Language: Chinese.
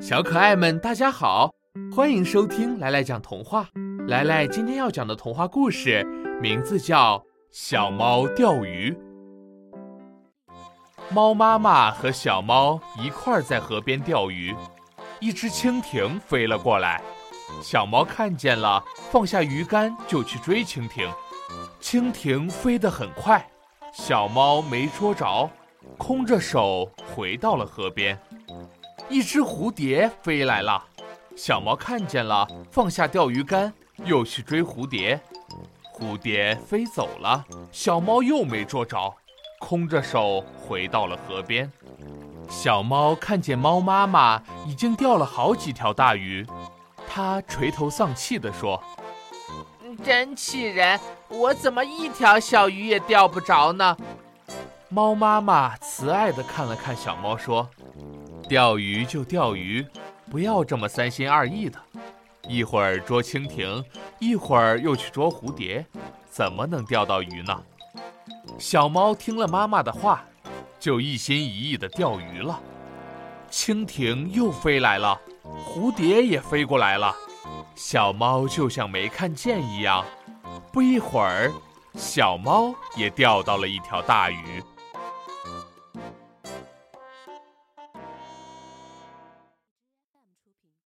小可爱们，大家好，欢迎收听来来讲童话。来来今天要讲的童话故事名字叫《小猫钓鱼》。猫妈妈和小猫一块儿在河边钓鱼，一只蜻蜓飞了过来，小猫看见了，放下鱼竿就去追蜻蜓。蜻蜓飞得很快，小猫没捉着，空着手回到了河边。一只蝴蝶飞来了，小猫看见了，放下钓鱼竿，又去追蝴蝶。蝴蝶飞走了，小猫又没捉着，空着手回到了河边。小猫看见猫妈妈已经钓了好几条大鱼，它垂头丧气地说：“真气人，我怎么一条小鱼也钓不着呢？”猫妈妈慈爱地看了看小猫，说。钓鱼就钓鱼，不要这么三心二意的。一会儿捉蜻蜓，一会儿又去捉蝴蝶，怎么能钓到鱼呢？小猫听了妈妈的话，就一心一意地钓鱼了。蜻蜓又飞来了，蝴蝶也飞过来了，小猫就像没看见一样。不一会儿，小猫也钓到了一条大鱼。